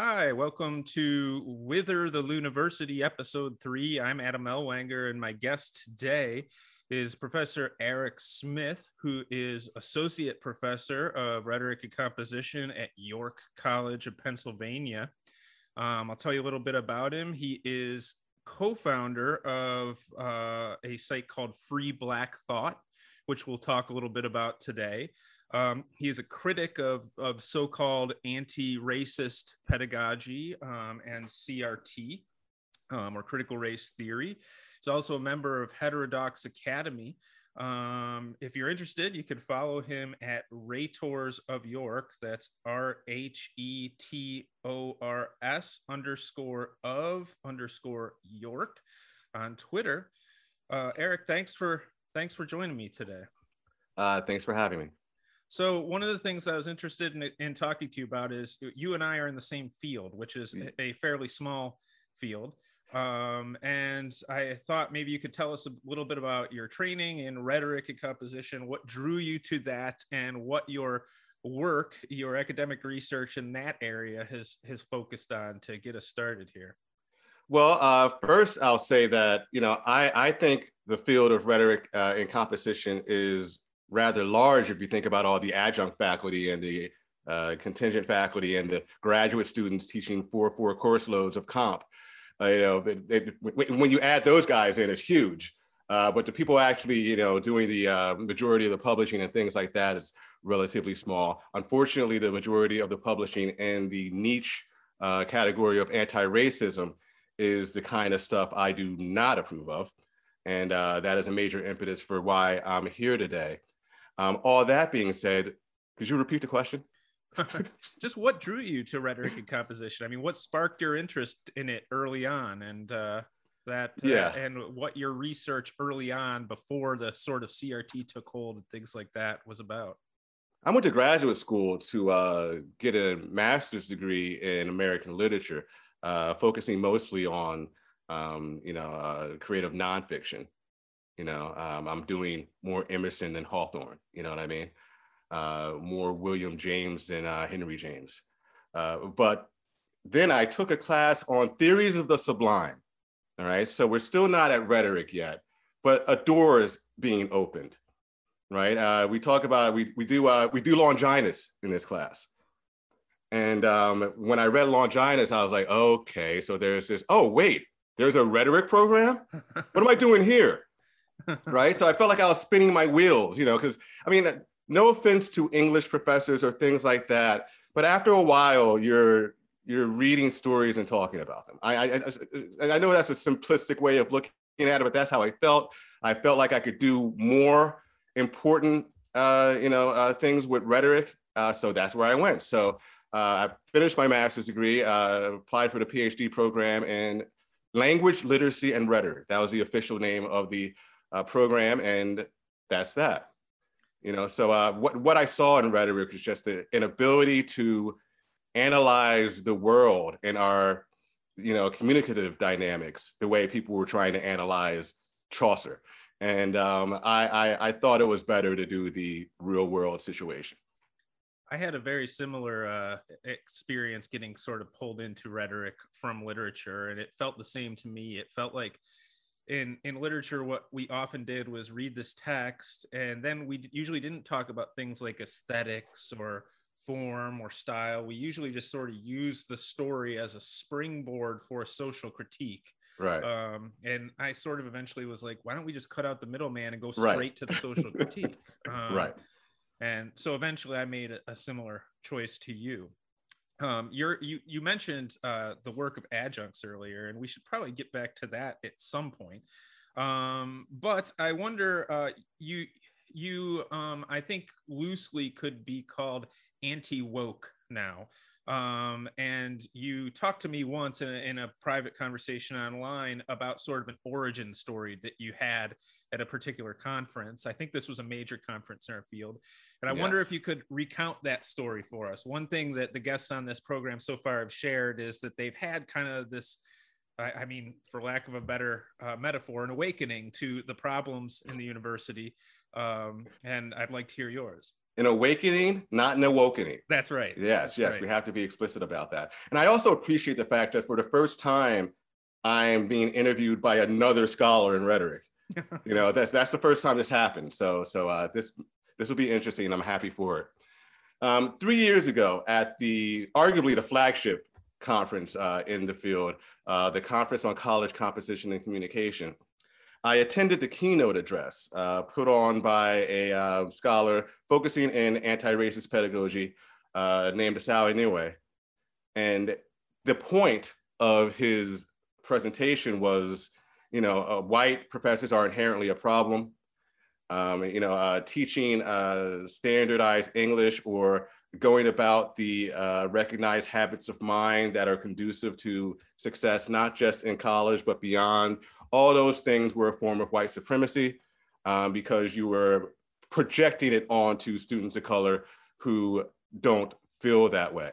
Hi, welcome to Whither the University, episode three. I'm Adam Ellwanger, and my guest today is Professor Erec Smith, who is Associate Professor of Rhetoric and Composition at York College of Pennsylvania. Um, I'll tell you a little bit about him. He is co founder of uh, a site called Free Black Thought, which we'll talk a little bit about today. Um, he is a critic of, of so called anti racist pedagogy um, and CRT um, or critical race theory. He's also a member of Heterodox Academy. Um, if you're interested, you can follow him at Rhetors of York. That's R H E T O R S underscore of underscore York on Twitter. Uh, Erec, thanks for thanks for joining me today. Uh, thanks for having me. So one of the things I was interested in, in talking to you about is you and I are in the same field, which is mm. a fairly small field. Um, and I thought maybe you could tell us a little bit about your training in rhetoric and composition, what drew you to that, and what your work, your academic research in that area has has focused on to get us started here. Well, uh, first I'll say that you know I I think the field of rhetoric uh, and composition is rather large if you think about all the adjunct faculty and the uh, contingent faculty and the graduate students teaching four four course loads of comp. Uh, you know, when you add those guys in, it's huge. Uh, but the people actually, you know, doing the uh, majority of the publishing and things like that is relatively small. Unfortunately, the majority of the publishing and the niche uh, category of anti-racism is the kind of stuff I do not approve of. And uh, that is a major impetus for why I'm here today. Um, all that being said, could you repeat the question? Just what drew you to rhetoric and composition? I mean, what sparked your interest in it early on, and uh, that uh, yeah, and what your research early on before the sort of CRT took hold and things like that was about. I went to graduate school to uh, get a master's degree in American literature, uh, focusing mostly on um, you know uh, creative nonfiction. You know, um, I'm doing more Emerson than Hawthorne. You know what I mean? Uh, more William James than uh, Henry James. Uh, but then I took a class on theories of the sublime. All right, so we're still not at rhetoric yet, but a door is being opened. Right? Uh, we talk about we we do uh, we do Longinus in this class. And um, when I read Longinus, I was like, okay, so there's this. Oh wait, there's a rhetoric program. What am I doing here? Right? So I felt like I was spinning my wheels, you know, because I mean, no offense to English professors or things like that, but after a while, you're you're reading stories and talking about them. I I, I, I know that's a simplistic way of looking at it, but that's how I felt. I felt like I could do more important, uh, you know, uh, things with rhetoric. Uh, so that's where I went. So uh, I finished my master's degree, uh, applied for the PhD program in language literacy and rhetoric. That was the official name of the uh, program, and that's that. You know, so uh, what what I saw in rhetoric is just a, an ability to analyze the world and our, you know, communicative dynamics the way people were trying to analyze Chaucer. And um, I, I, I thought it was better to do the real world situation. I had a very similar uh, experience getting sort of pulled into rhetoric from literature, and it felt the same to me. It felt like in in literature what we often did was read this text and then we usually didn't talk about things like aesthetics or form or style. We usually just sort of used the story as a springboard for a social critique. Right. Um, and i sort of eventually was like why don't we just cut out the middleman and go straight right. to the social critique? Um, right. and so eventually i made a, a similar choice to you um, you're, you you mentioned uh, the work of adjuncts earlier, and we should probably get back to that at some point. Um, but I wonder, uh, you you um, I think loosely could be called anti woke now. Um, and you talked to me once in a, in a, private conversation online about sort of an origin story that you had at a particular conference. I think this was a major conference in our field. And I yes. wonder if you could recount that story for us. One thing that the guests on this program so far have shared is that they've had kind of this, I, mean, for lack of a better uh, metaphor, an awakening to the problems in the university. Um, and I'd like to hear yours. an awakening, not an awakening. That's right. Yes, That's yes, right. we have to be explicit about that. And I also appreciate the fact that for the first time, I am being interviewed by another scholar in rhetoric. You know, that's that's the first time this happened. So so uh, this this will be interesting. And I'm happy for it. Um, three years ago, at the arguably the flagship conference uh, in the field, uh, the Conference on College Composition and Communication, I attended the keynote address uh, put on by a uh, scholar focusing in anti-racist pedagogy uh, named Asao Inoue. And the point of his presentation was, you know, uh, white professors are inherently a problem. Um, you know, uh, teaching uh, standardized English or going about the uh, recognized habits of mind that are conducive to success, not just in college, but beyond. All those things were a form of white supremacy um, because you were projecting it onto students of color who don't feel that way.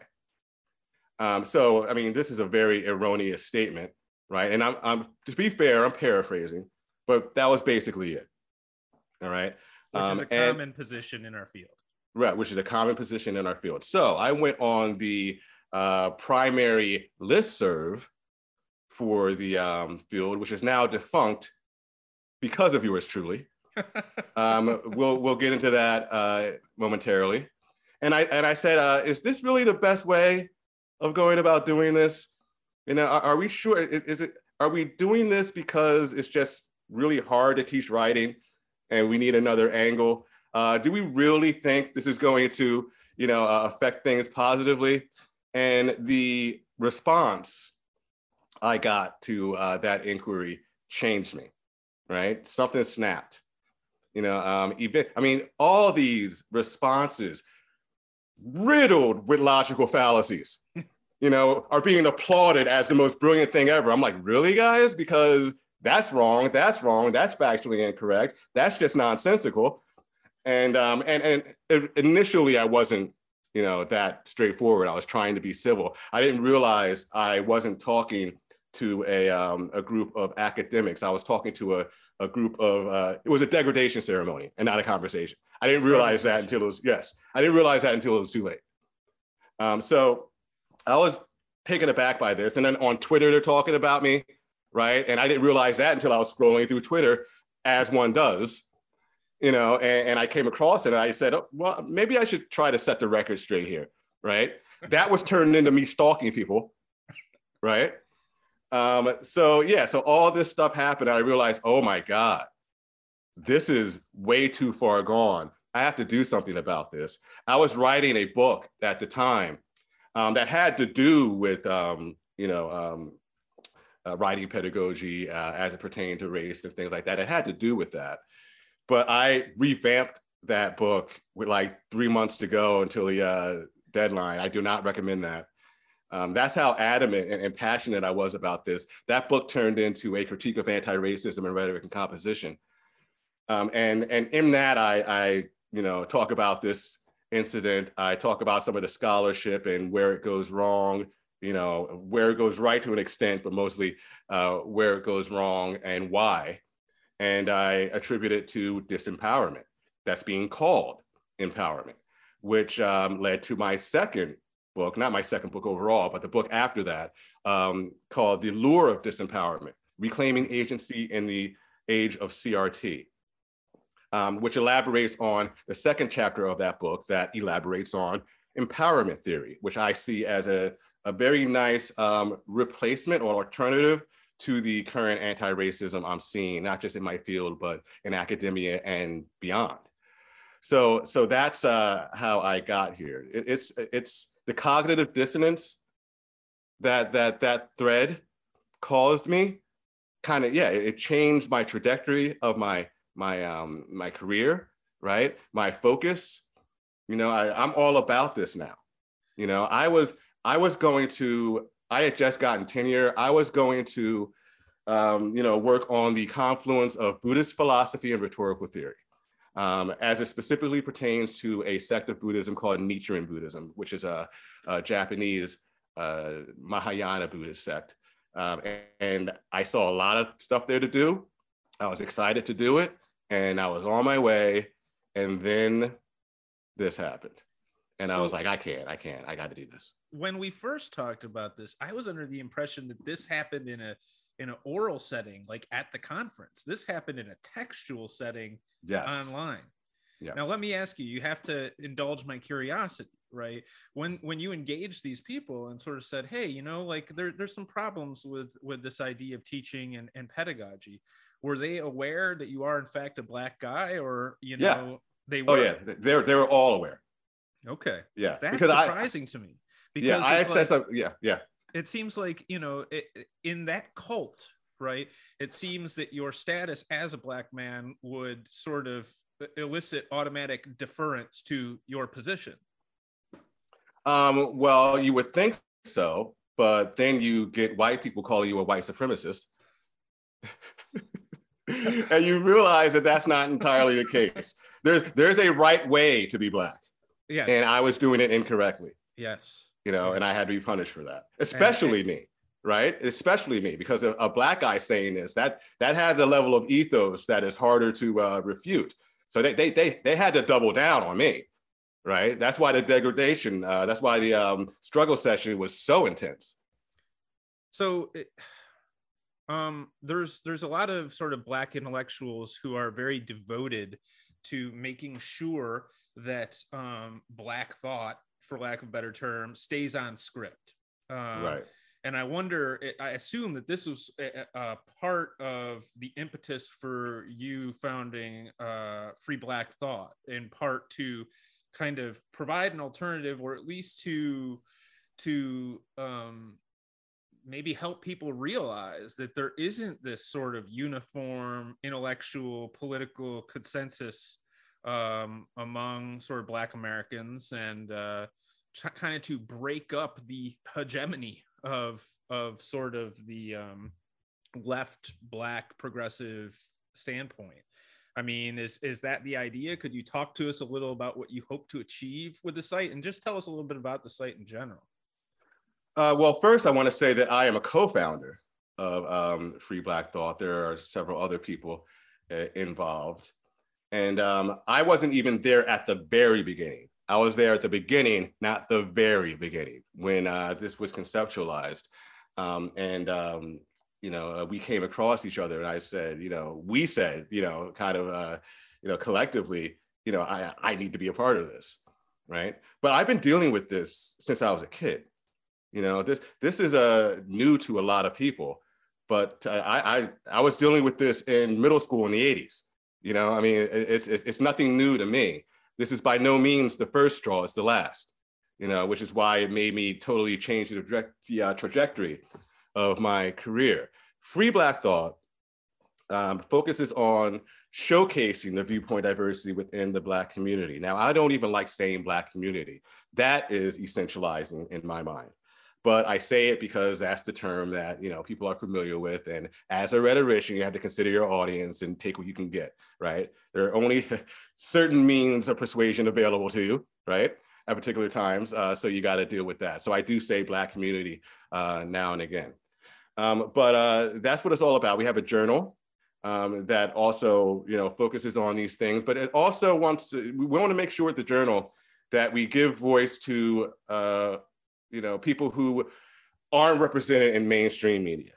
Um, so, I mean, this is a very erroneous statement, right? And I'm, I'm to be fair, I'm paraphrasing, but that was basically it. All right. Which Um, is a and- common position in our field. Right, which is a common position in our field. So I went on the uh, primary listserv for the um, field, which is now defunct because of yours truly. Um, we'll we'll get into that uh, momentarily. And I and I said, uh, is this really the best way of going about doing this? You know, are, are we sure? Is, is it? Are we doing this because it's just really hard to teach writing, and we need another angle? Uh, do we really think this is going to, you know, uh, affect things positively? And the response I got to uh, that inquiry changed me, right? Something snapped. You know, um, even, I mean, all these responses riddled with logical fallacies, you know, are being applauded as the most brilliant thing ever. I'm like, really, guys? Because that's wrong. That's wrong. That's factually incorrect. That's just nonsensical. And um, and and initially, I wasn't, you know, that straightforward. I was trying to be civil. I didn't realize I wasn't talking to a um, a group of academics. I was talking to a a group of. Uh, it was a degradation ceremony and not a conversation. I didn't realize that until it was yes. I didn't realize that until it was too late. Um, so I was taken aback by this, and then on Twitter they're talking about me, right? And I didn't realize that until I was scrolling through Twitter, as one does you know, and, and I came across it and I said, oh, well, maybe I should try to set the record straight here, right? That was turned into me stalking people, right? Um, so yeah, so all this stuff happened. I realized, oh my God, this is way too far gone. I have to do something about this. I was writing a book at the time um, that had to do with, um, you know, um, uh, writing pedagogy uh, as it pertained to race and things like that. It had to do with that but I revamped that book with like three months to go until the uh, deadline. I do not recommend that. Um, that's how adamant and, and, passionate I was about this. That book turned into a critique of anti-racism and rhetoric and composition. Um, and, and in that, I, I, you know, talk about this incident. I talk about some of the scholarship and where it goes wrong, you know, where it goes right to an extent, but mostly uh, where it goes wrong and why. And I attribute it to disempowerment. That's being called empowerment, which um, led to my second book, not my second book overall, but the book after that, um, called The Lure of Disempowerment Reclaiming Agency in the Age of CRT, um, which elaborates on the second chapter of that book that elaborates on empowerment theory, which I see as a, a very nice um, replacement or alternative to the current anti-racism I'm seeing, not just in my field, but in academia and beyond. So, so that's uh, how I got here. It, it's, it's the cognitive dissonance that, that, that thread caused me kind of, yeah, it, changed my trajectory of my, my, um, my career, right? My focus, you know, I, I'm all about this now. You know, I was, I was going to I had just gotten tenure. I was going to, um, you know, work on the confluence of Buddhist philosophy and rhetorical theory, um, as it specifically pertains to a sect of Buddhism called Nichiren Buddhism, which is a, a Japanese uh, Mahayana Buddhist sect. Um, and, and I saw a lot of stuff there to do. I was excited to do it, and I was on my way. And then this happened. And so, I was like, I can't, I can't, I got to do this. When we first talked about this, I was under the impression that this happened in a in an oral setting, like at the conference. This happened in a textual setting yes. online. Yes. Now let me ask you, you have to indulge my curiosity, right? When when you engage these people and sort of said, hey, you know, like there, there's some problems with with this idea of teaching and, and pedagogy. Were they aware that you are in fact a black guy or you know yeah. they were? Oh yeah, they're they were all aware. Okay. Yeah. That's because surprising I, to me. Because yeah, I like, yeah, yeah. It seems like, you know, it, in that cult, right? It seems that your status as a black man would sort of elicit automatic deference to your position? Um, well, you would think so, but then you get white people calling you a white supremacist. and you realize that that's not entirely the case. There's there's a right way to be black. Yes. And I was doing it incorrectly. Yes. You know, and I had to be punished for that. Especially and, me, right? Especially me, because a, a, black guy saying this, that that has a level of ethos that is harder to uh, refute. So they, they, they, they had to double down on me, right? That's why the degradation, uh, that's why the um, struggle session was so intense. So it, um, there's, there's a lot of sort of black intellectuals who are very devoted to making sure that um, black thought, for lack of a better term, stays on script. Um, right and I wonder, I assume that this was a, a part of the impetus for you founding uh, Free Black Thought, in part to kind of provide an alternative, or at least to to um, maybe help people realize that there isn't this sort of uniform intellectual political consensus um, among sort of Black Americans, and uh, kind of to break up the hegemony of of sort of the um, left black progressive standpoint. I mean, is is that the idea? Could you talk to us a little about what you hope to achieve with the site, and just tell us a little bit about the site in general? Uh, well, first, I want to say that I am a co-founder of um, Free Black Thought. There are several other people uh, involved, and um, I wasn't even there at the very beginning. I was there at the beginning, not the very beginning, when uh, this was conceptualized. Um, and, um, you know, uh, we came across each other and I said, you know, we said, you know, kind of, uh, you know, collectively, you know, I, I need to be a part of this, right? But I've been dealing with this since I was a kid. You know, this this is uh, new to a lot of people, but I, I I was dealing with this in middle school in the 80s. You know, I mean, it's, it's, nothing new to me this is by no means the first straw, it's the last, you know, which is why it made me totally change the, the uh, trajectory of my career. Free Black Thought um, focuses on showcasing the viewpoint diversity within the Black community. Now, I don't even like saying Black community. That is essentializing in my mind but I say it because that's the term that you know people are familiar with. And as a rhetorician, you have to consider your audience and take what you can get. Right? There are only certain means of persuasion available to you. Right? At particular times, uh, so you got to deal with that. So I do say Black community uh, now and again. Um, but uh, that's what it's all about. We have a journal um, that also, you know, focuses on these things, but it also wants to. We want to make sure at the journal that we give voice to uh, you know, people who aren't represented in mainstream media,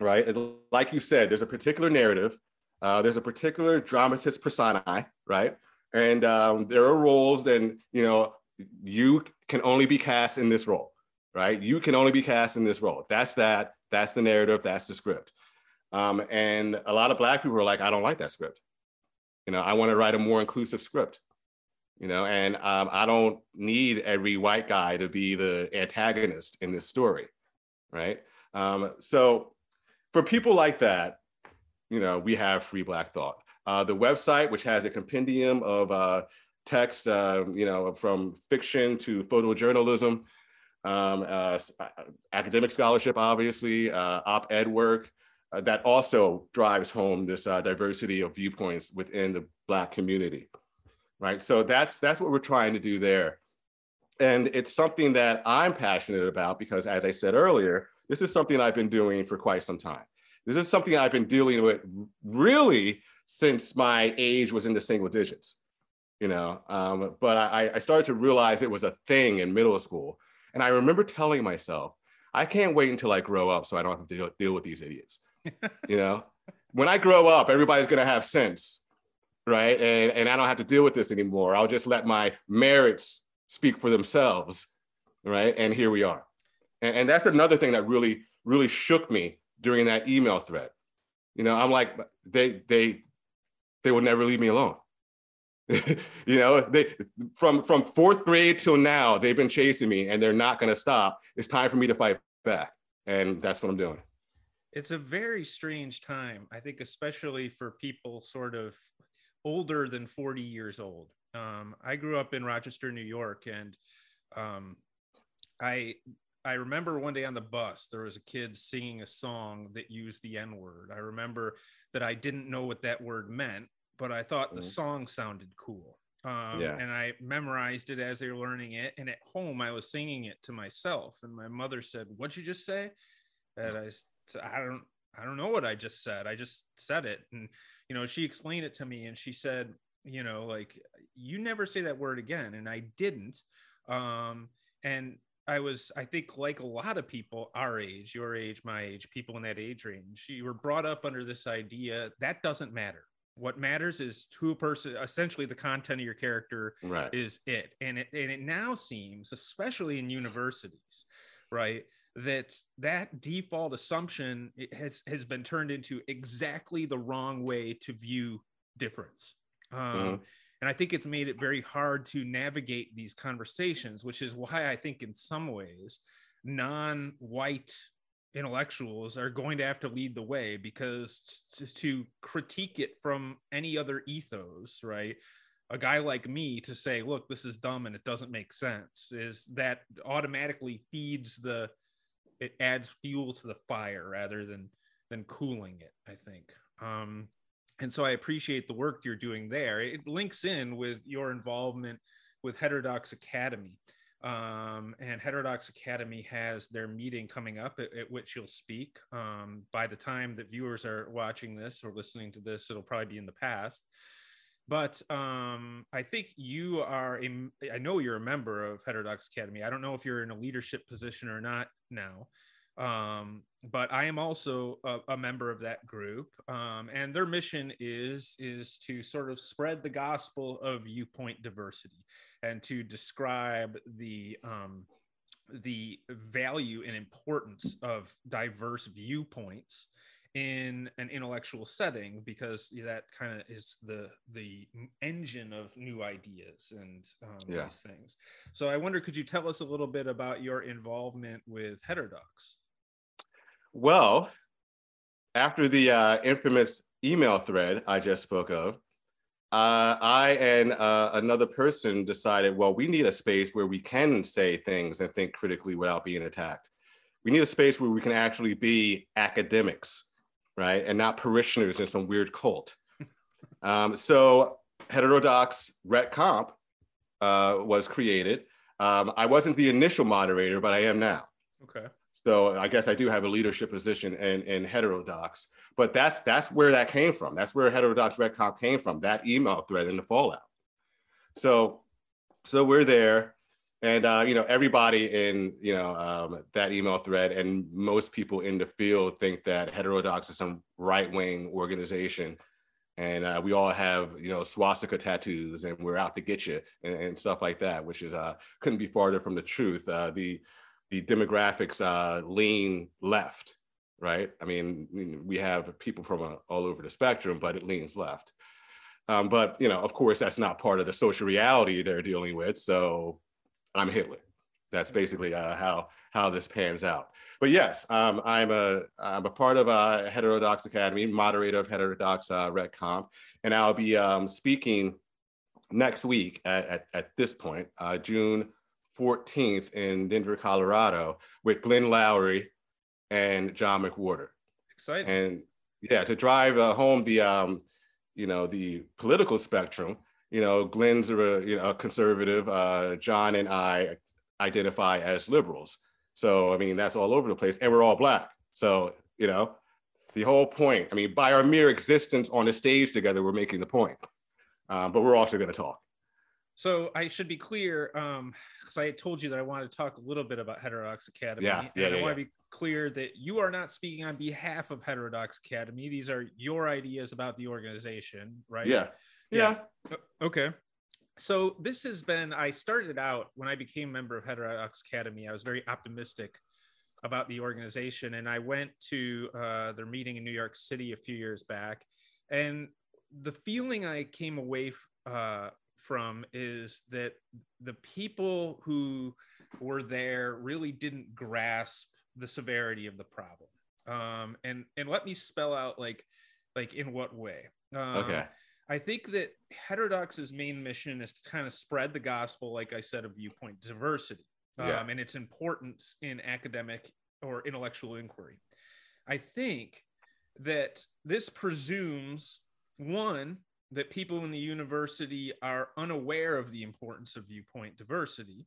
right? And like you said, there's a particular narrative, uh, there's a particular dramatis personae, right? And um, there are roles, and you know, you can only be cast in this role, right? You can only be cast in this role. That's that. That's the narrative. That's the script. Um, and a lot of Black people are like, I don't like that script. You know, I want to write a more inclusive script you know and um, i don't need every white guy to be the antagonist in this story right? Um, so for people like that you know we have free black thought. Uh, the website which has a compendium of uh, text uh, you know from fiction to photojournalism um, uh, uh, academic scholarship obviously uh, op-ed work that also drives home this diversity of viewpoints within the black community right? So that's that's what we're trying to do there. And it's something that I'm passionate about because as I said earlier, this is something I've been doing for quite some time. This is something I've been dealing with really since my age was in the single digits. you know. Um, but I, I started to realize it was a thing in middle school. And I remember telling myself, I can't wait until I grow up so I don't have to deal, deal with these idiots. you know, when I grow up, everybody's gonna have sense, right? And and I don't have to deal with this anymore. I'll just let my merits speak for themselves, right? And here we are. And, and that's another thing that really, really shook me during that email thread. You know, I'm like, they they they will never leave me alone. you know, they from from fourth grade till now, they've been chasing me and they're not gonna stop. It's time for me to fight back. And that's what I'm doing. It's a very strange time, I think, especially for people sort of older than 40 years old. Um, I grew up in Rochester, New York, and um, I I remember one day on the bus there was a kid singing a song that used the N word. I remember that I didn't know what that word meant, but I thought mm-hmm. the song sounded cool. Um, yeah. And I memorized it as they were learning it. And at home, I was singing it to myself. And my mother said, "What'd you just say?" And I said, "I don't, I don't know what I just said. I just said it." And you know, she explained it to me, and she said, "You know, like you never say that word again." And I didn't. Um, and I was, I think, like a lot of people our age, your age, my age, people in that age range, you were brought up under this idea that doesn't matter. What matters is who a person, essentially, the content of your character right. is it. And it and it now seems, especially in universities, right, that that default assumption has has been turned into exactly the wrong way to view difference. Um, mm-hmm and i think it's made it very hard to navigate these conversations which is why i think in some ways non-white intellectuals are going to have to lead the way because to critique it from any other ethos right a guy like me to say look this is dumb and it doesn't make sense is that automatically feeds the it adds fuel to the fire rather than than cooling it i think um and so I appreciate the work you're doing there. It links in with your involvement with Heterodox Academy. Um, and Heterodox Academy has their meeting coming up at, at which you'll speak. Um, by the time that viewers are watching this or listening to this, it'll probably be in the past. But um, I think you are a, I know you're a member of Heterodox Academy. I don't know if you're in a leadership position or not now. Um, but I am also a, a, member of that group, um, and their mission is is to sort of spread the gospel of viewpoint diversity and to describe the um, the value and importance of diverse viewpoints in an intellectual setting because that kind of is the the engine of new ideas and um, yeah. these things. So I wonder, could you tell us a little bit about your involvement with Heterodox? Well, after the uh, infamous email thread I just spoke of, uh, I and uh, another person decided, well, we need a space where we can say things and think critically without being attacked. We need a space where we can actually be academics, right? And not parishioners in some weird cult. um, so heterodox rhet comp uh, was created. Um, I wasn't the initial moderator, but I am now. Okay. So I guess I do have a leadership position in, in heterodox, but that's that's where that came from. That's where heterodox rhet comp came from, that email thread in the fallout. So so we're there. And uh, you know, everybody in you know um, that email thread, and most people in the field think that heterodox is some right-wing organization, and uh, we all have you know swastika tattoos, and we're out to get you, and, and stuff like that, which is uh, couldn't be farther from the truth. Uh, the the demographics uh, lean left, right? I mean, we have people from uh, all over the spectrum, but it leans left. Um, but you know, of course, that's not part of the social reality they're dealing with. So I'm Hitler. That's basically uh, how how this pans out. But yes, um, I'm a I'm a part of uh, Heterodox Academy, moderator of Heterodox uh, Rhet Comp, and I'll be um, speaking next week at, at, at this point, uh, June 14th in Denver, Colorado, with Glenn Loury and John McWhorter. Exciting. And yeah, to drive uh, home the um, you know the political spectrum. You know, Glenn's a you know a conservative. Uh, John and I identify as liberals. So I mean that's all over the place, and we're all black. So you know, the whole point. I mean, by our mere existence on the stage together, we're making the point. Um, but we're also going to talk. So I should be clear, um, because I told you that I wanted to talk a little bit about Heterodox Academy. Yeah, yeah, and I yeah, want yeah. to be clear that you are not speaking on behalf of Heterodox Academy. These are your ideas about the organization, right? Yeah. Yeah. Yeah. Okay. So this has been, I started out when I became a member of Heterodox Academy, I was very optimistic about the organization. And I went to uh, their meeting in New York City a few years back. And the feeling I came away uh, from is that the people who were there really didn't grasp the severity of the problem. Um, and and let me spell out like like in what way. Um, Okay. I think that Heterodox's main mission is to kind of spread the gospel, like I said, of viewpoint diversity um, and its importance in academic or intellectual inquiry. I think that this presumes one, that people in the university are unaware of the importance of viewpoint diversity.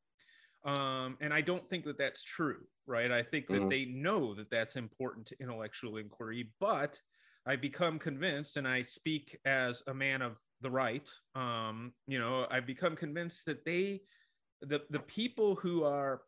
Um, and I don't think that that's true, right? I think that Mhm. they know that that's important to intellectual inquiry, but I become convinced, and I speak as a man of the right. Um, you know, I've become convinced that they, the the people who are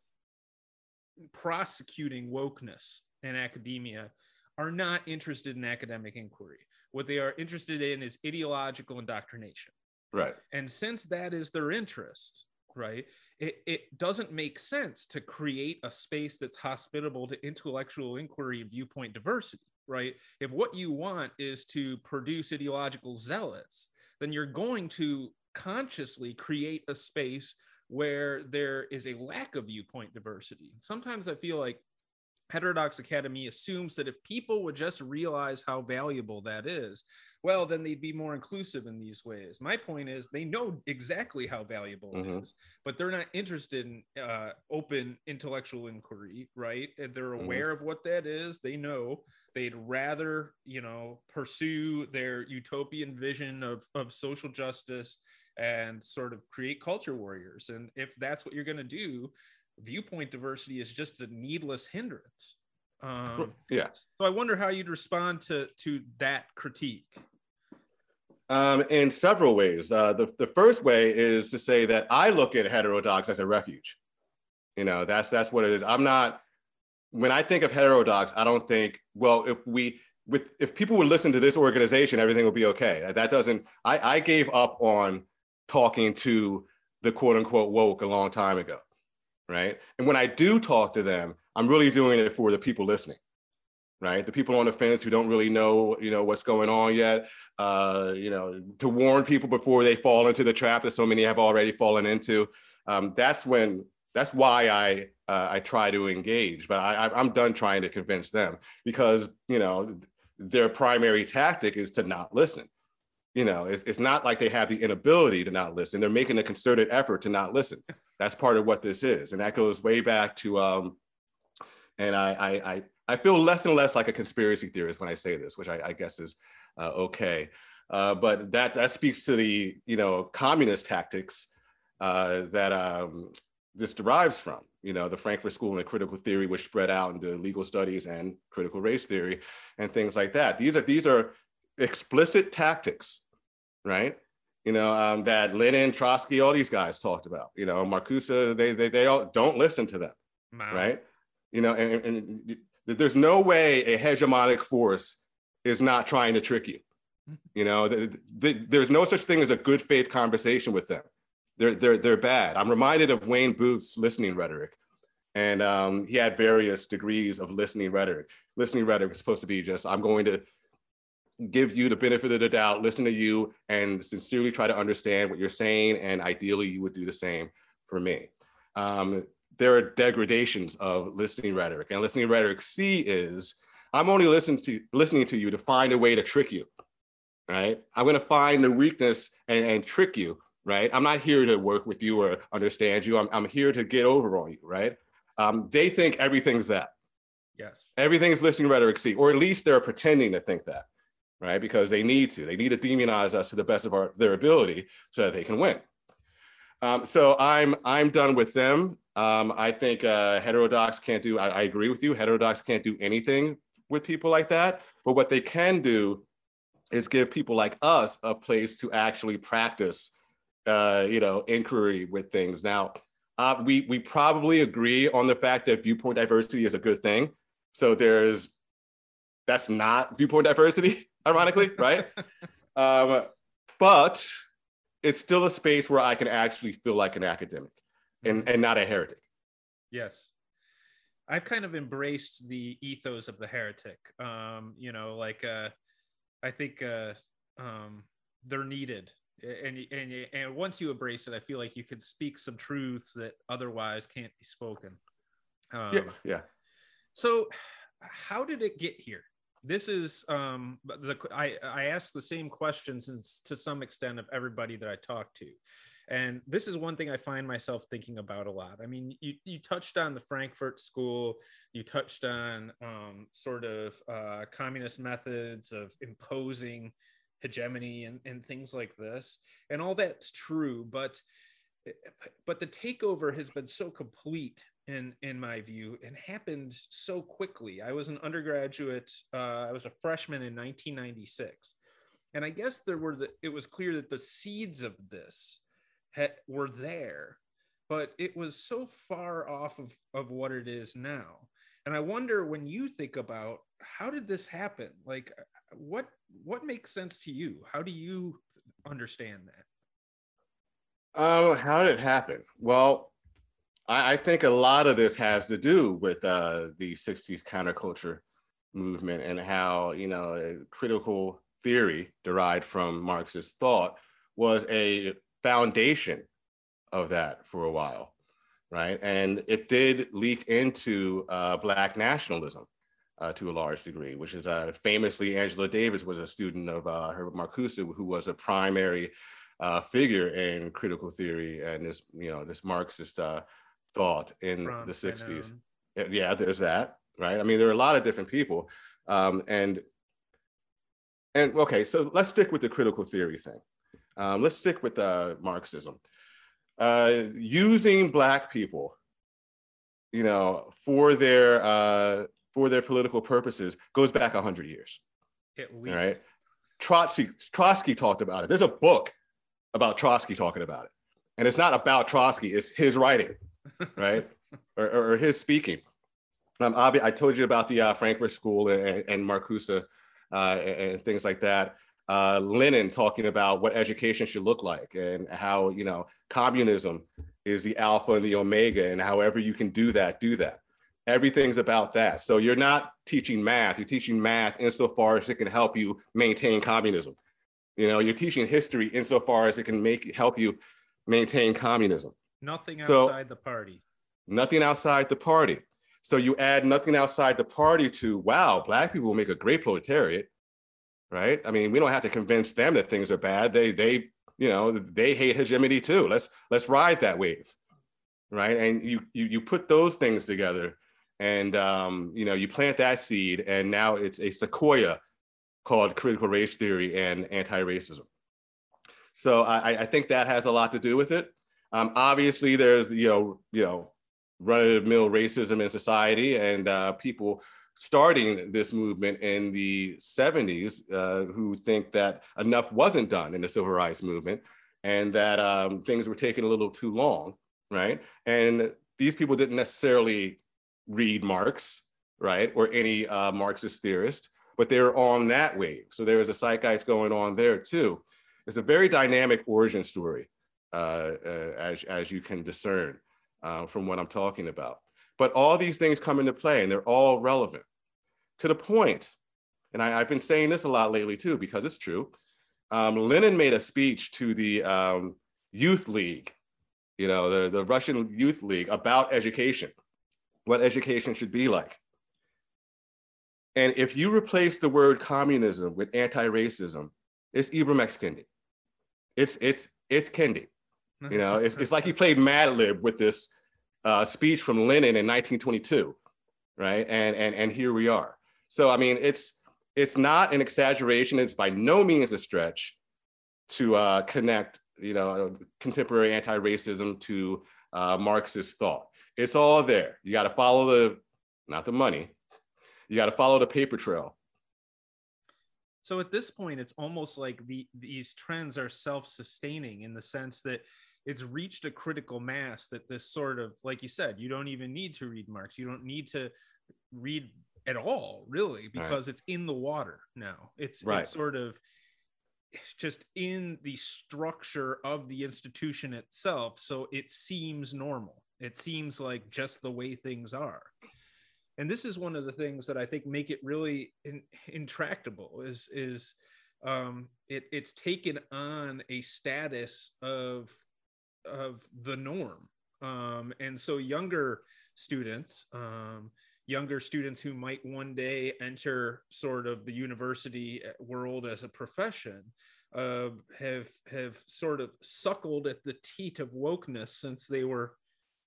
prosecuting wokeness in academia, are not interested in academic inquiry. What they are interested in is ideological indoctrination. Right. And since that is their interest, right, it, it doesn't make sense to create a space that's hospitable to intellectual inquiry and viewpoint diversity, right? If what you want is to produce ideological zealots, then you're going to consciously create a space where there is a lack of viewpoint diversity. Sometimes I feel like Heterodox Academy assumes that if people would just realize how valuable that is, well, then they'd be more inclusive in these ways. My point is, they know exactly how valuable Mhm. it is, but they're not interested in uh, open intellectual inquiry, right? And they're Mhm. aware of what that is. They know they'd rather, you know, pursue their utopian vision of, of social justice and sort of create culture warriors. And if that's what you're going to do, viewpoint diversity is just a needless hindrance. Um, Yeah. so I wonder how you'd respond to to that critique. Um, in several ways. Uh, the, the first way is to say that I look at heterodox as a refuge. You know, that's that's what it is. I'm not when I think of heterodox, I don't think, well, if we with if people would listen to this organization, everything will be okay. That doesn't I, I gave up on talking to the quote unquote woke a long time ago. Right. And when I do talk to them, I'm really doing it for the people listening. Right. The people on the fence who don't really know, you know, what's going on yet uh, you know, to warn people before they fall into the trap that so many have already fallen into. Um, that's when that's why I uh, I try to engage, but I, I'm done trying to convince them because you know their primary tactic is to not listen. You know, it's, it's not like they have the inability to not listen. They're making a concerted effort to not listen. That's part of what this is, and that goes way back to. Um, and I, I I I feel less and less like a conspiracy theorist when I say this, which I, I guess is uh, okay. Uh, but that that speaks to the you know communist tactics uh, that um, this derives from. You know, the Frankfurt School and critical theory, which spread out into legal studies and critical race theory and things like that. These are these are explicit tactics, right? You know, um, that Lenin, Trotsky, all these guys talked about. You know, Marcuse, they they they all don't listen to them Mao. right? You know, and, and, and there's no way a hegemonic force is not trying to trick you. You know, the, the, there's no such thing as a good faith conversation with them. They're they're they're bad. I'm reminded of Wayne Booth's listening rhetoric, and um, he had various degrees of listening rhetoric. Listening rhetoric is supposed to be just I'm going to give you the benefit of the doubt, listen to you, and sincerely try to understand what you're saying, and ideally you would do the same for me. Um, there are degradations of listening rhetoric. And listening rhetoric C is I'm only listening to listening to you to find a way to trick you. Right? I'm gonna find the weakness and, and trick you, right? I'm not here to work with you or understand you. I'm, I'm here to get over on you, right? Um, they think everything's that. Yes. Everything's listening rhetoric C, or at least they're pretending to think that, right? Because they need to. They need to demonize us to the best of our, their ability so that they can win. Um, so I'm I'm done with them. Um, I think uh, heterodox can't do. I, I agree with you. Heterodox can't do anything with people like that. But what they can do is give people like us a place to actually practice uh, you know, inquiry with things. Now, uh, we we probably agree on the fact that viewpoint diversity is a good thing. So there's that's not viewpoint diversity, ironically, right? Um, but it's still a space where I can actually feel like an academic and, mm-hmm. and not a heretic. Yes. I've kind of embraced the ethos of the heretic. Um, you know, like uh, I think uh, um, they're needed, and and and once you embrace it, I feel like you can speak some truths that otherwise can't be spoken. Um, yeah, yeah. So, how did it get here? This is um, the I I ask the same questions to some extent of everybody that I talk to. And this is one thing I find myself thinking about a lot. I mean, you, you touched on the Frankfurt School, you touched on um, sort of uh, communist methods of imposing hegemony and, and things like this. And all that's true, but but the takeover has been so complete in in my view and happened so quickly i was an undergraduate uh, i was a freshman in 1996 and i guess there were the it was clear that the seeds of this had were there, but it was so far off of, of what it is now. And I wonder when you think about how did this happen? Like what what makes sense to you? How do you understand that? Um, how did it happen? Well, I, I think a lot of this has to do with uh, the 60s counterculture movement and how, you know, critical theory derived from Marxist thought was a foundation of that for a while, right? And it did leak into uh, Black nationalism uh, to a large degree, which is uh, famously Angela Davis was a student of uh, Herbert Marcuse, who was a primary uh, figure in critical theory and this, you know, this Marxist uh, thought in the 60s. Yeah, there's that, right? I mean, there are a lot of different people. Um, and and okay, so let's stick with the critical theory thing. Um, let's stick with uh, Marxism. Uh, using Black people, you know, for their uh, for their political purposes goes back hundred years. At least. Right? Trotsky Trotsky talked about it. There's a book about Trotsky talking about it, and it's not about Trotsky. It's his writing, right, or, or, or, his speaking. Um, I told you about the uh, Frankfurt School and, and Marcuse uh, and, and things like that uh, Lenin talking about what education should look like and how, you know, communism is the alpha and the omega, and however you can do that, do that. Everything's about that. So you're not teaching math, you're teaching math insofar as it can help you maintain communism. You know, you're teaching history insofar as it can make help you maintain communism. Nothing outside so, the party. Nothing outside the party. So you add nothing outside the party to wow, black people will make a great proletariat right? I mean, we don't have to convince them that things are bad. They they you know they hate hegemony too. Let's let's ride that wave, right? And you you you put those things together, and um, you know you plant that seed, and now it's a sequoia called critical race theory and anti-racism. So I, I think that has a lot to do with it. Um, obviously, there's you know you know run-of-the-mill racism in society, and uh, people starting this movement in the 70s uh, who think that enough wasn't done in the civil rights movement and that um, things were taking a little too long, right? And these people didn't necessarily read Marx, right, or any uh, Marxist theorist, but they were on that wave. So there was a zeitgeist going on there too. It's a very dynamic origin story, uh, uh as, as you can discern uh, from what I'm talking about. But all these things come into play and they're all relevant to the point, and I, have been saying this a lot lately too, because it's true. Um, Lenin made a speech to the um, Youth League, you know, the, the Russian Youth League about education, what education should be like. And if you replace the word communism with anti-racism, it's Ibram X. Kendi. It's it's it's Kendi. You know, it's, it's like he played Mad Lib with this uh, speech from Lenin in 1922, right? And and and here we are. So I mean, it's it's not an exaggeration. It's by no means a stretch to uh, connect, you know, contemporary anti-racism to uh, Marxist thought. It's all there. You got to follow the, not the money. You got to follow the paper trail. So at this point, it's almost like the these trends are self-sustaining in the sense that it's reached a critical mass that this sort of, like you said, you don't even need to read Marx. You don't need to read at all, really, because right. it's in the water now. It's, right. it's sort of just in the structure of the institution itself. So it seems normal. It seems like just the way things are and this is one of the things that I think make it really in, intractable is is um, it, it's taken on a status of of the norm, um, and so younger students, um, younger students who might one day enter sort of the university world as a profession. Uh, have have sort of suckled at the teat of wokeness since they were,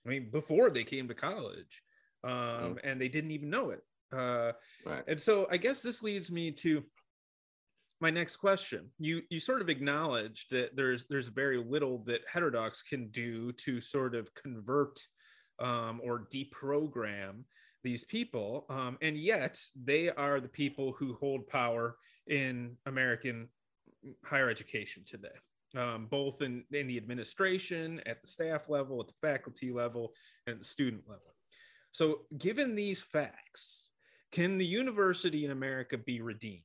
I mean, before they came to college, um, mm. and they didn't even know it. Uh, right. And so I guess this leads me to my next question. You you sort of acknowledged that there's there's very little that heterodox can do to sort of convert um, or deprogram these people, um, and yet they are the people who hold power in American higher education today. Um, both in, in the administration, at the staff level, at the faculty level, and the student level. So, given these facts, can the university in America be redeemed?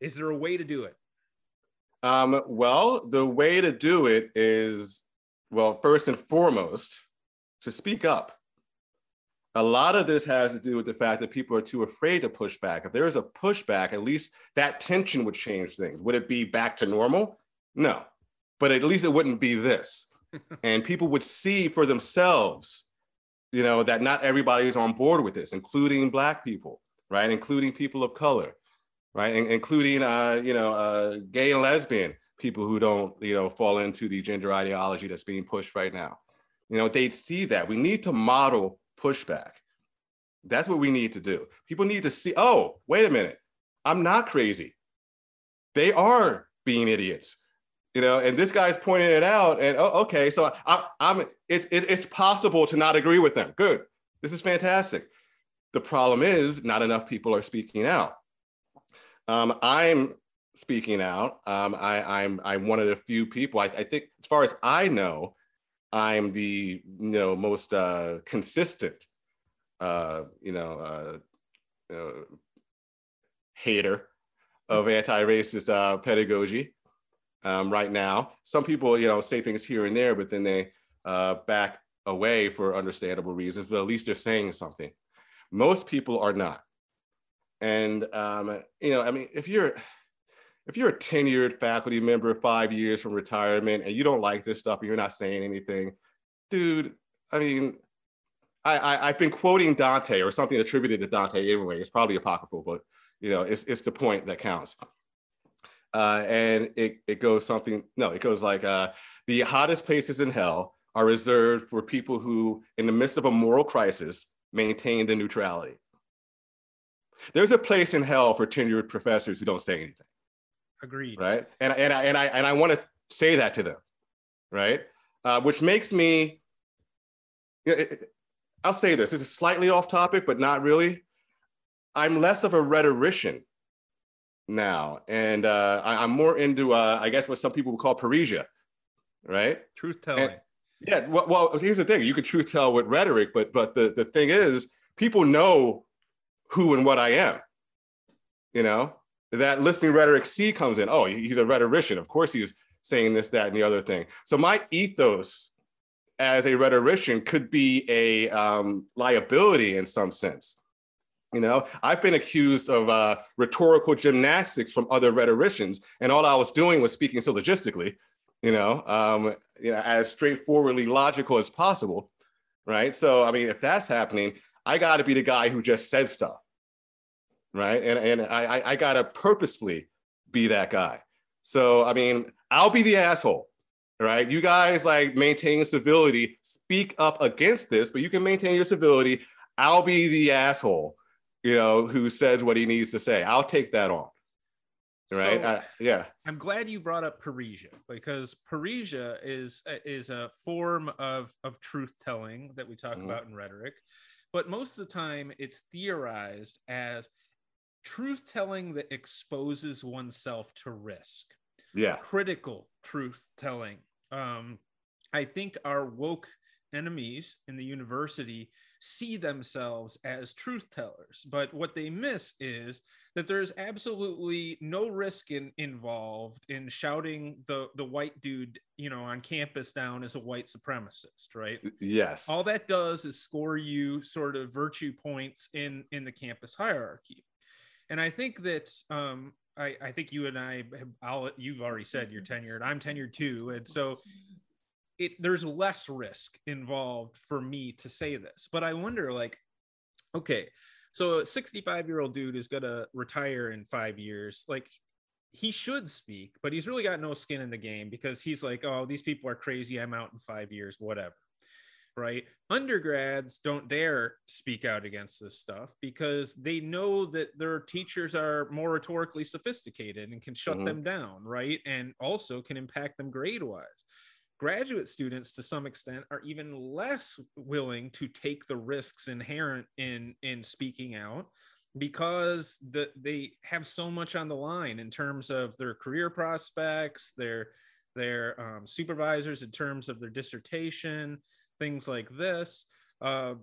Is there a way to do it? Um, well, the way to do it is, well, first and foremost, to speak up. A lot of this has to do with the fact that people are too afraid to push back. If there is a pushback, at least that tension would change things. Would it be back to normal? No, but at least it wouldn't be this. and people would see for themselves you know, that not everybody is on board with this, including Black people, right? Including people of color, right? And including, uh, you know, uh, gay and lesbian people who don't, you know, fall into the gender ideology that's being pushed right now. You know, they'd see that. We need to model pushback. That's what we need to do. People need to see, oh, wait a minute, I'm not crazy. They are being idiots you know and this guy's pointing it out and oh, okay so I, i'm it's, it's possible to not agree with them. Good. This is fantastic. The problem is not enough people are speaking out. Um, i'm speaking out. Um, I, i'm i'm one of the few people I, I, think as far as i know i'm the you know most uh, consistent uh, you know uh, you know hater of anti-racist uh, pedagogy um, right now. Some people, you know, say things here and there, but then they uh, back away for understandable reasons, but at least they're saying something. Most people are not. And, um, you know, I mean, if you're, if you're a tenured faculty member, five years from retirement, and you don't like this stuff and you're not saying anything, dude, I mean, I, I, have been quoting Dante or something attributed to Dante anyway. It's probably apocryphal, but you know, it's, it's the point that counts uh, and it, it goes something no it goes like uh, the hottest places in hell are reserved for people who in the midst of a moral crisis maintain the neutrality. There's a place in hell for tenured professors who don't say anything. Agreed. Right? And, and, I, and i and i want to say that to them right? Uh, which makes me it, i'll say this this is slightly off topic but not really. I'm less of a rhetorician now, and uh, I, am more into, uh, I guess, what some people would call parrhesia, right? Truth telling. yeah. Well, well, here's the thing: you could truth tell with rhetoric, but but the the thing is, people know who and what I am. You know, that listening rhetoric C comes in. Oh, he's a rhetorician. Of course, he's saying this, that, and the other thing. So my ethos as a rhetorician could be a um, liability in some sense you know, I've been accused of uh, rhetorical gymnastics from other rhetoricians, and all I was doing was speaking syllogistically, you know, um, you know, as straightforwardly logical as possible, right? So, I mean, if that's happening, I got to be the guy who just said stuff, right? And and I I got to purposefully be that guy. So, I mean, I'll be the asshole, right? You guys like maintain civility, speak up against this, but you can maintain your civility. I'll be the asshole you know, who says what he needs to say. I'll take that on. Right. So, uh, yeah. I'm glad you brought up Parrhesia because Parrhesia is is a form of of truth telling that we talk mm-hmm. about in rhetoric, but most of the time it's theorized as truth telling that exposes oneself to risk. Yeah. Critical truth telling. Um, I think our woke enemies in the university see themselves as truth tellers but what they miss is that there's absolutely no risk in, involved in shouting the the white dude you know on campus down as a white supremacist right yes all that does is score you sort of virtue points in in the campus hierarchy and i think that um I, I think you and I have, I'll, you've already said you're tenured. I'm tenured too. And so it there's less risk involved for me to say this but i wonder like okay so a 65 year old dude is going to retire in five years like he should speak but he's really got no skin in the game because he's like oh these people are crazy i'm out in five years whatever right? Undergrads don't dare speak out against this stuff because they know that their teachers are more rhetorically sophisticated and can shut mm-hmm. them down right? And also can impact them grade wise graduate students to some extent are even less willing to take the risks inherent in in speaking out because the, they have so much on the line in terms of their career prospects their their um, supervisors in terms of their dissertation things like this. Uh,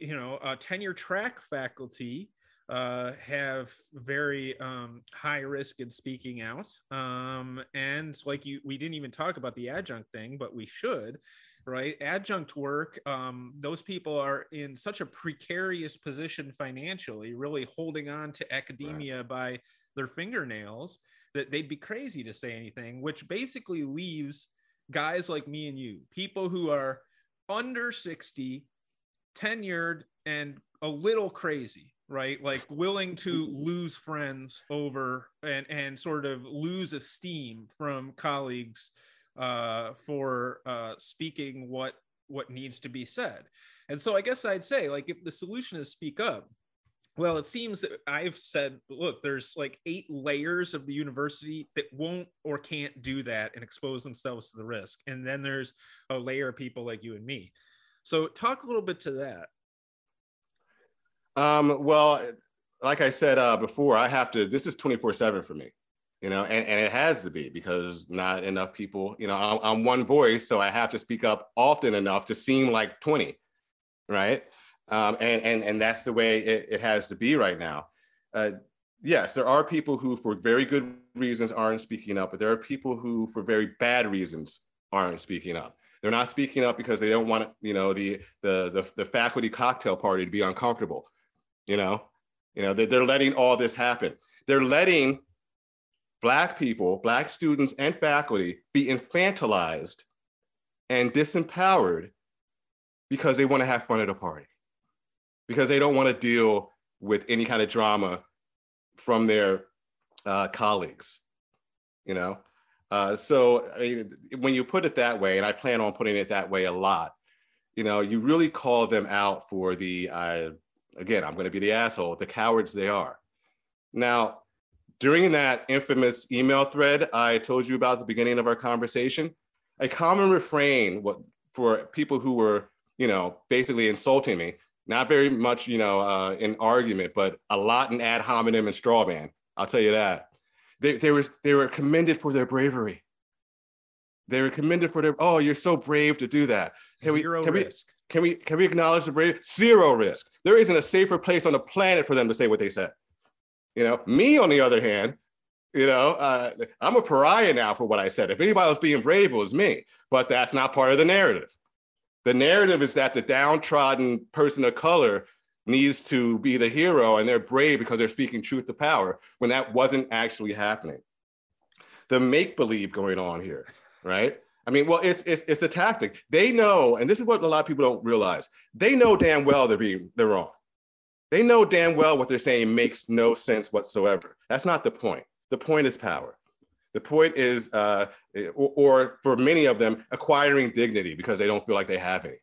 you know tenure track faculty uh, have very um, high risk in speaking out. Um, and like you, we didn't even talk about the adjunct thing, but we should, right? Adjunct work, um, those people are in such a precarious position financially, really holding on to academia right. by their fingernails that they'd be crazy to say anything, which basically leaves guys like me and you, people who are under 60, tenured, and a little crazy right? Like willing to lose friends over and and sort of lose esteem from colleagues uh, for uh, speaking what what needs to be said. And so i guess i'd say like if the solution is speak up well it seems that i've said look there's like eight layers of the university that won't or can't do that and expose themselves to the risk. And then there's a layer of people like you and me. So talk a little bit to that um, well, like I said uh, before, I have to, this is 24 seven for me, you know, and, and it has to be because not enough people, you know, I'm, I'm one voice, so I have to speak up often enough to seem like 20, right? Um, and, and, and that's the way it, it has to be right now. Uh, yes, there are people who, for very good reasons, aren't speaking up, but there are people who, for very bad reasons, aren't speaking up. They're not speaking up because they don't want, you know, the, the, the, the faculty cocktail party to be uncomfortable you know? You know they're, they're letting all this happen. They're letting black people black students and faculty be infantilized and disempowered because they want to have fun at a party because they don't want to deal with any kind of drama from their uh, colleagues you know? Uh, so I mean, when you put it that way and i plan on putting it that way a lot you know you really call them out for the uh, again, I'm going to be the asshole, the cowards they are. Now, during that infamous email thread I told you about at the beginning of our conversation, a common refrain what, for people who were, you know, basically insulting me, not very much, you know, uh, in argument, but a lot in ad hominem and straw man. I'll tell you that. They, they, was, they were commended for their bravery. They were commended for their, oh, you're so brave to do that. Can Zero we, can risk. We, can we can we acknowledge the brave? Zero risk. There isn't a safer place on the planet for them to say what they said. You know, me on the other hand, you know, uh, I'm a pariah now for what I said. If anybody was being brave, it was me. But that's not part of the narrative. The narrative is that the downtrodden person of color needs to be the hero and they're brave because they're speaking truth to power when that wasn't actually happening. The make believe going on here, right? I mean, well, it's, it's it's a tactic. They know, and this is what a lot of people don't realize. They know damn well they're being they're wrong. They know damn well what they're saying makes no sense whatsoever. That's not the point. The point is power. The point is, uh, or, or for many of them, acquiring dignity because they don't feel like they have any.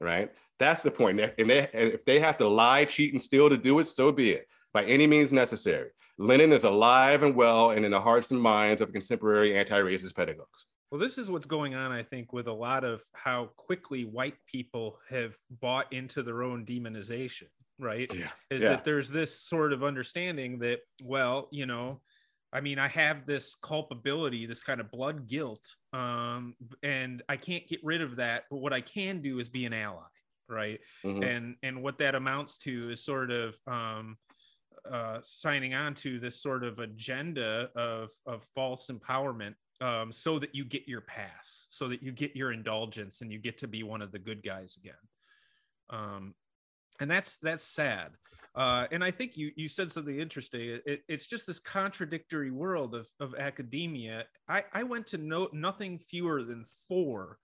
Right? That's the point. And, they, and if they have to lie, cheat, and steal to do it, so be it. By any means necessary. Lenin is alive and well and in the hearts and minds of contemporary anti-racist pedagogues. Well, this is what's going on, I think, with a lot of how quickly white people have bought into their own demonization. right? Yeah. Is Yeah. that there's this sort of understanding that, well, you know, I mean, I have this culpability, this kind of blood guilt, um, and I can't get rid of that. But what I can do is be an ally, right? Mhm. And and what that amounts to is sort of um, uh, signing on to this sort of agenda of of false empowerment, um, so that you get your pass, so that you get your indulgence, and you get to be one of the good guys again. Um, and that's that's sad. Uh, and I think you you said something interesting. It, it's just this contradictory world of, of academia. I, I went to no nothing fewer than four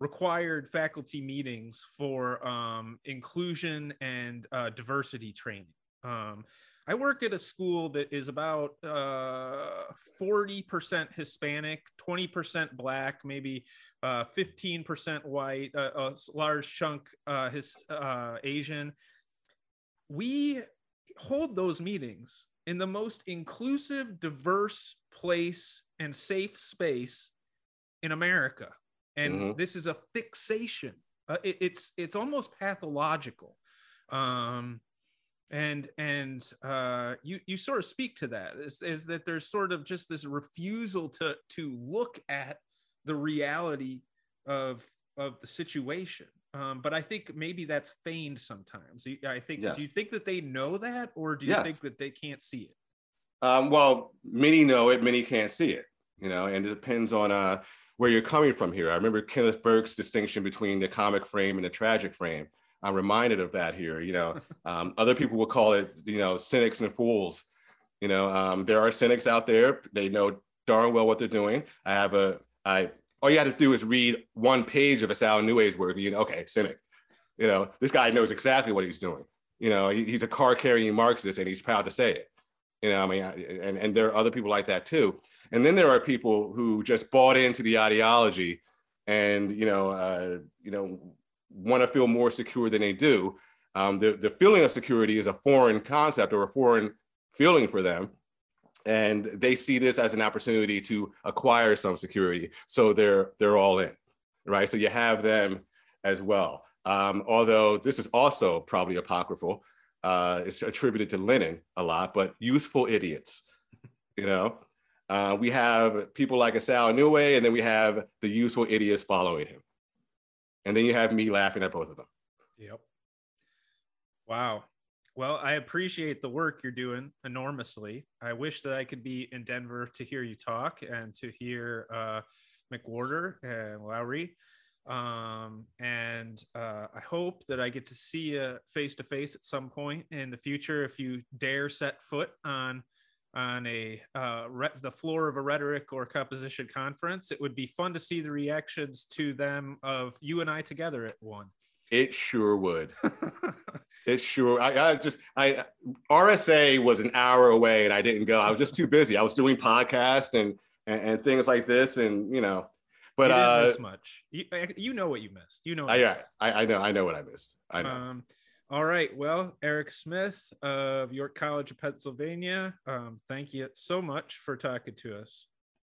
required faculty meetings for um, inclusion and uh, diversity training. Um, I work at a school that is about uh, 40% Hispanic, 20% Black, maybe uh, 15% white, uh, a large chunk uh, his, uh, Asian. We hold those meetings in the most inclusive, diverse place and safe space in America. And Mhm. this is a fixation. Uh, it- it's it's almost pathological. Um, and and uh, you you sort of speak to that is, is that there's sort of just this refusal to to look at the reality of of the situation um, but i think maybe that's feigned sometimes i think Yes. do you think that they know that or do you Yes. think that they can't see it Um, well, many know it, many can't see it, you know, and it depends on uh, where you're coming from here. I remember Kenneth Burke's distinction between the comic frame and the tragic frame. I'm reminded of that here. You know, um, other people will call it, you know, cynics and fools. You know, um, there are cynics out there. They know darn well what they're doing. I have a, I, all you have to do is read one page of a Asao Inoue's work. You know, okay, cynic. You know, this guy knows exactly what he's doing. You know, he- he's a car carrying Marxist and he's proud to say it. You know, I mean, I- and, and there are other people like that too. And then there are people who just bought into the ideology and, you know, uh, you know, want to feel more secure than they do. Um, the, the feeling of security is a foreign concept or a foreign feeling for them. And they see this as an opportunity to acquire some security. So they're, they're all in, right? So you have them as well. Um, although this is also probably apocryphal, uh, it's attributed to Lenin a lot, but youthful idiots, you know? Uh, we have people like Asao Inoue, and then we have the useful idiots following him. And then you have me laughing at both of them. yep. Wow. Well i appreciate the work you're doing enormously. I wish that i could be in denver to hear you talk and to hear uh, mcwhorter and Loury. Um, and uh, I hope that I get to see you face to face at some point in the future if you dare set foot on on a uh, re- the floor of a rhetoric or composition conference. It would be fun to see the reactions to them of you and I together at one. It sure would. It sure. I, I just I RSA was an hour away and I didn't go. I was just too busy. I was doing podcasts and and, and things like this, and you know. But you uh, miss much. You, you know what you missed. You know. what I, you yeah, missed. I I know I know what I missed. I know. Um, all right. Well, Erec Smith of York College of Pennsylvania, um, thank you so much for talking to us.